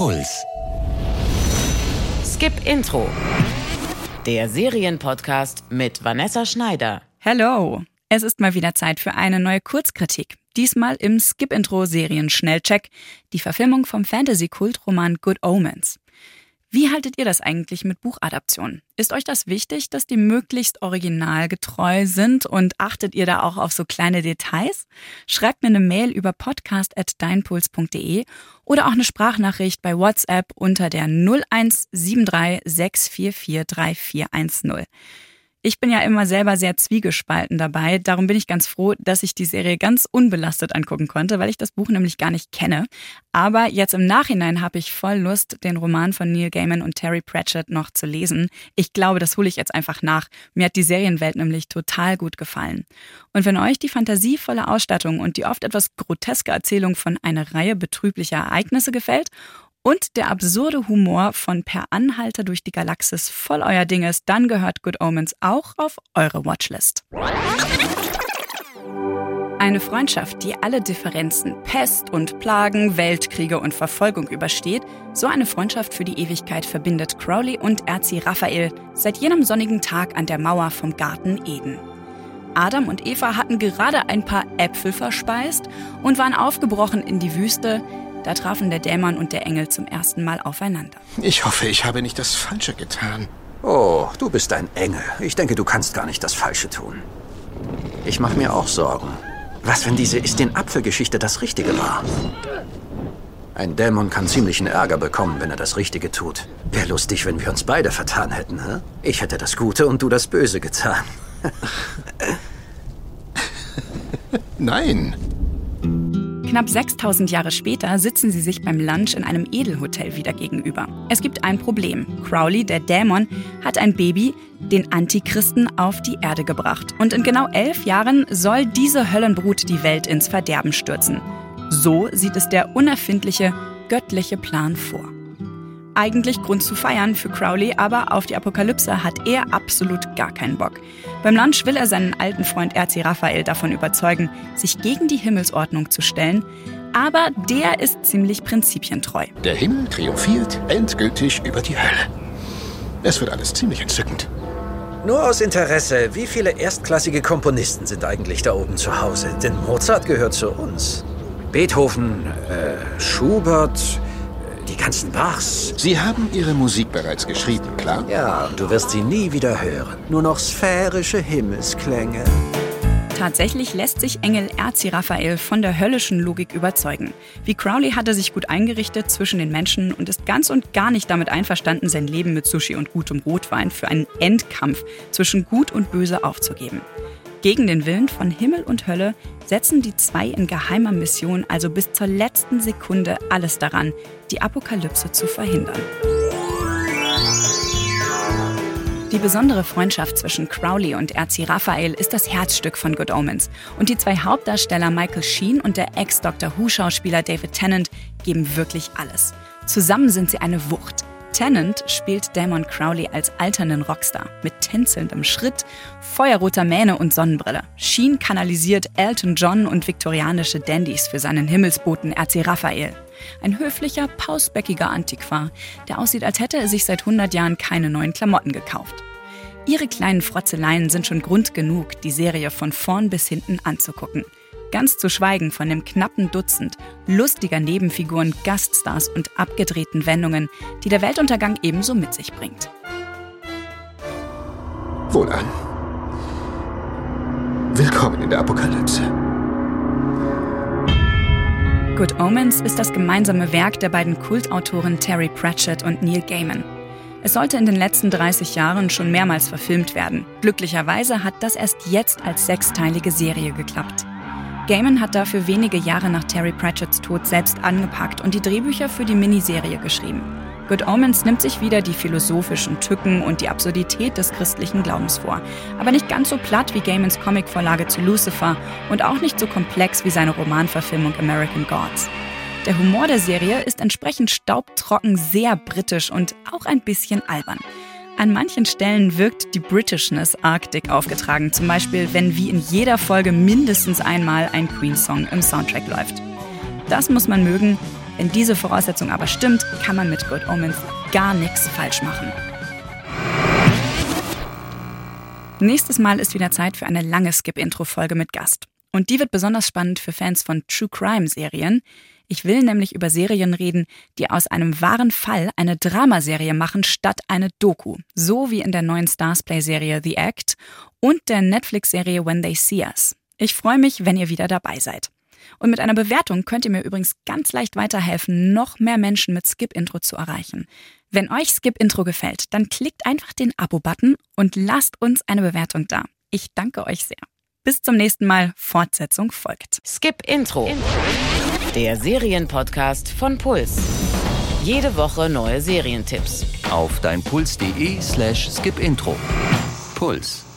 Puls. Skip Intro. Der Serienpodcast mit Vanessa Schneider. Hello. Es ist mal wieder Zeit für eine neue Kurzkritik. Diesmal im Skip-Intro-Serien-Schnellcheck, die Verfilmung vom Fantasy-Kultroman Good Omens. Wie haltet ihr das eigentlich mit Buchadaptionen? Ist euch das wichtig, dass die möglichst originalgetreu sind und achtet ihr da auch auf so kleine Details? Schreibt mir eine Mail über podcast.deinpuls.de oder auch eine Sprachnachricht bei WhatsApp unter der 0173 644 3410. Ich bin ja immer selber sehr zwiegespalten dabei. Darum bin ich ganz froh, dass ich die Serie ganz unbelastet angucken konnte, weil ich das Buch nämlich gar nicht kenne. Aber jetzt im Nachhinein habe ich voll Lust, den Roman von Neil Gaiman und Terry Pratchett noch zu lesen. Ich glaube, das hole ich jetzt einfach nach. Mir hat die Serienwelt nämlich total gut gefallen. Und wenn euch die fantasievolle Ausstattung und die oft etwas groteske Erzählung von einer Reihe betrüblicher Ereignisse gefällt und der absurde Humor von Per Anhalter durch die Galaxis voll euer Ding ist, dann gehört Good Omens auch auf eure Watchlist. Eine Freundschaft, die alle Differenzen, Pest und Plagen, Weltkriege und Verfolgung übersteht, so eine Freundschaft für die Ewigkeit verbindet Crowley und Erzi Raphael seit jenem sonnigen Tag an der Mauer vom Garten Eden. Adam und Eva hatten gerade ein paar Äpfel verspeist und waren aufgebrochen in die Wüste, da trafen der Dämon und der Engel zum ersten Mal aufeinander. Ich hoffe, ich habe nicht das Falsche getan. Oh, du bist ein Engel. Ich denke, du kannst gar nicht das Falsche tun. Ich mache mir auch Sorgen. Was, wenn diese Ist-den-Apfel-Geschichte das Richtige war? Ein Dämon kann ziemlichen Ärger bekommen, wenn er das Richtige tut. Wäre lustig, wenn wir uns beide vertan hätten, hä? Ich hätte das Gute und du das Böse getan. Nein. Knapp 6000 Jahre später sitzen sie sich beim Lunch in einem Edelhotel wieder gegenüber. Es gibt ein Problem. Crowley, der Dämon, hat ein Baby, den Antichristen, auf die Erde gebracht. Und in genau elf Jahren soll diese Höllenbrut die Welt ins Verderben stürzen. So sieht es der unerfindliche, göttliche Plan vor. Eigentlich Grund zu feiern für Crowley, aber auf die Apokalypse hat er absolut gar keinen Bock. Beim Lunch will er seinen alten Freund RC Raphael davon überzeugen, sich gegen die Himmelsordnung zu stellen, aber der ist ziemlich prinzipientreu. Der Himmel triumphiert endgültig über die Hölle. Es wird alles ziemlich entzückend. Nur aus Interesse, wie viele erstklassige Komponisten sind eigentlich da oben zu Hause? Denn Mozart gehört zu uns. Beethoven, äh, Schubert, ganzen Bachs. Sie haben Ihre Musik bereits geschrieben, klar? Ja, und du wirst sie nie wieder hören. Nur noch sphärische Himmelsklänge. Tatsächlich lässt sich Engel Erzi Raphael von der höllischen Logik überzeugen. Wie Crowley hat er sich gut eingerichtet zwischen den Menschen und ist ganz und gar nicht damit einverstanden, sein Leben mit Sushi und gutem Rotwein für einen Endkampf zwischen Gut und Böse aufzugeben. Gegen den Willen von Himmel und Hölle setzen die zwei in geheimer Mission also bis zur letzten Sekunde alles daran, die Apokalypse zu verhindern. Die besondere Freundschaft zwischen Crowley und Erzi Raphael ist das Herzstück von Good Omens. Und die zwei Hauptdarsteller Michael Sheen und der Ex-Doctor Who-Schauspieler David Tennant geben wirklich alles. Zusammen sind sie eine Wucht. Tennant spielt Damon Crowley als alternden Rockstar mit tänzelndem Schritt, feuerroter Mähne und Sonnenbrille. Sheen kanalisiert Elton John und viktorianische Dandys für seinen Himmelsboten RC Raphael. Ein höflicher, pausbäckiger Antiquar, der aussieht, als hätte er sich seit 100 Jahren keine neuen Klamotten gekauft. Ihre kleinen Frotzeleien sind schon Grund genug, die Serie von vorn bis hinten anzugucken. Ganz zu schweigen von dem knappen Dutzend lustiger Nebenfiguren, Gaststars und abgedrehten Wendungen, die der Weltuntergang ebenso mit sich bringt. Wohlan. Willkommen in der Apokalypse. Good Omens ist das gemeinsame Werk der beiden Kultautoren Terry Pratchett und Neil Gaiman. Es sollte in den letzten 30 Jahren schon mehrmals verfilmt werden. Glücklicherweise hat das erst jetzt als sechsteilige Serie geklappt. Gaiman hat dafür wenige Jahre nach Terry Pratchetts Tod selbst angepackt und die Drehbücher für die Miniserie geschrieben. Good Omens nimmt sich wieder die philosophischen Tücken und die Absurdität des christlichen Glaubens vor. Aber nicht ganz so platt wie Gaimans Comicvorlage zu Lucifer und auch nicht so komplex wie seine Romanverfilmung American Gods. Der Humor der Serie ist entsprechend staubtrocken, sehr britisch und auch ein bisschen albern. An manchen Stellen wirkt die Britishness arg aufgetragen, zum Beispiel wenn wie in jeder Folge mindestens einmal ein Queen-Song im Soundtrack läuft. Das muss man mögen. Wenn diese Voraussetzung aber stimmt, kann man mit Good Omens gar nichts falsch machen. Nächstes Mal ist wieder Zeit für eine lange Skip-Intro-Folge mit Gast. Und die wird besonders spannend für Fans von True Crime-Serien. Ich will nämlich über Serien reden, die aus einem wahren Fall eine Dramaserie machen statt eine Doku. So wie in der neuen Starsplay-Serie The Act und der Netflix-Serie When They See Us. Ich freue mich, wenn ihr wieder dabei seid. Und mit einer Bewertung könnt ihr mir übrigens ganz leicht weiterhelfen, noch mehr Menschen mit Skip-Intro zu erreichen. Wenn euch Skip-Intro gefällt, dann klickt einfach den Abo-Button und lasst uns eine Bewertung da. Ich danke euch sehr. Bis zum nächsten Mal. Fortsetzung folgt. Skip Intro. Der Serienpodcast von Puls. Jede Woche neue Serientipps. Auf deinpuls.de slash skipintro. Puls.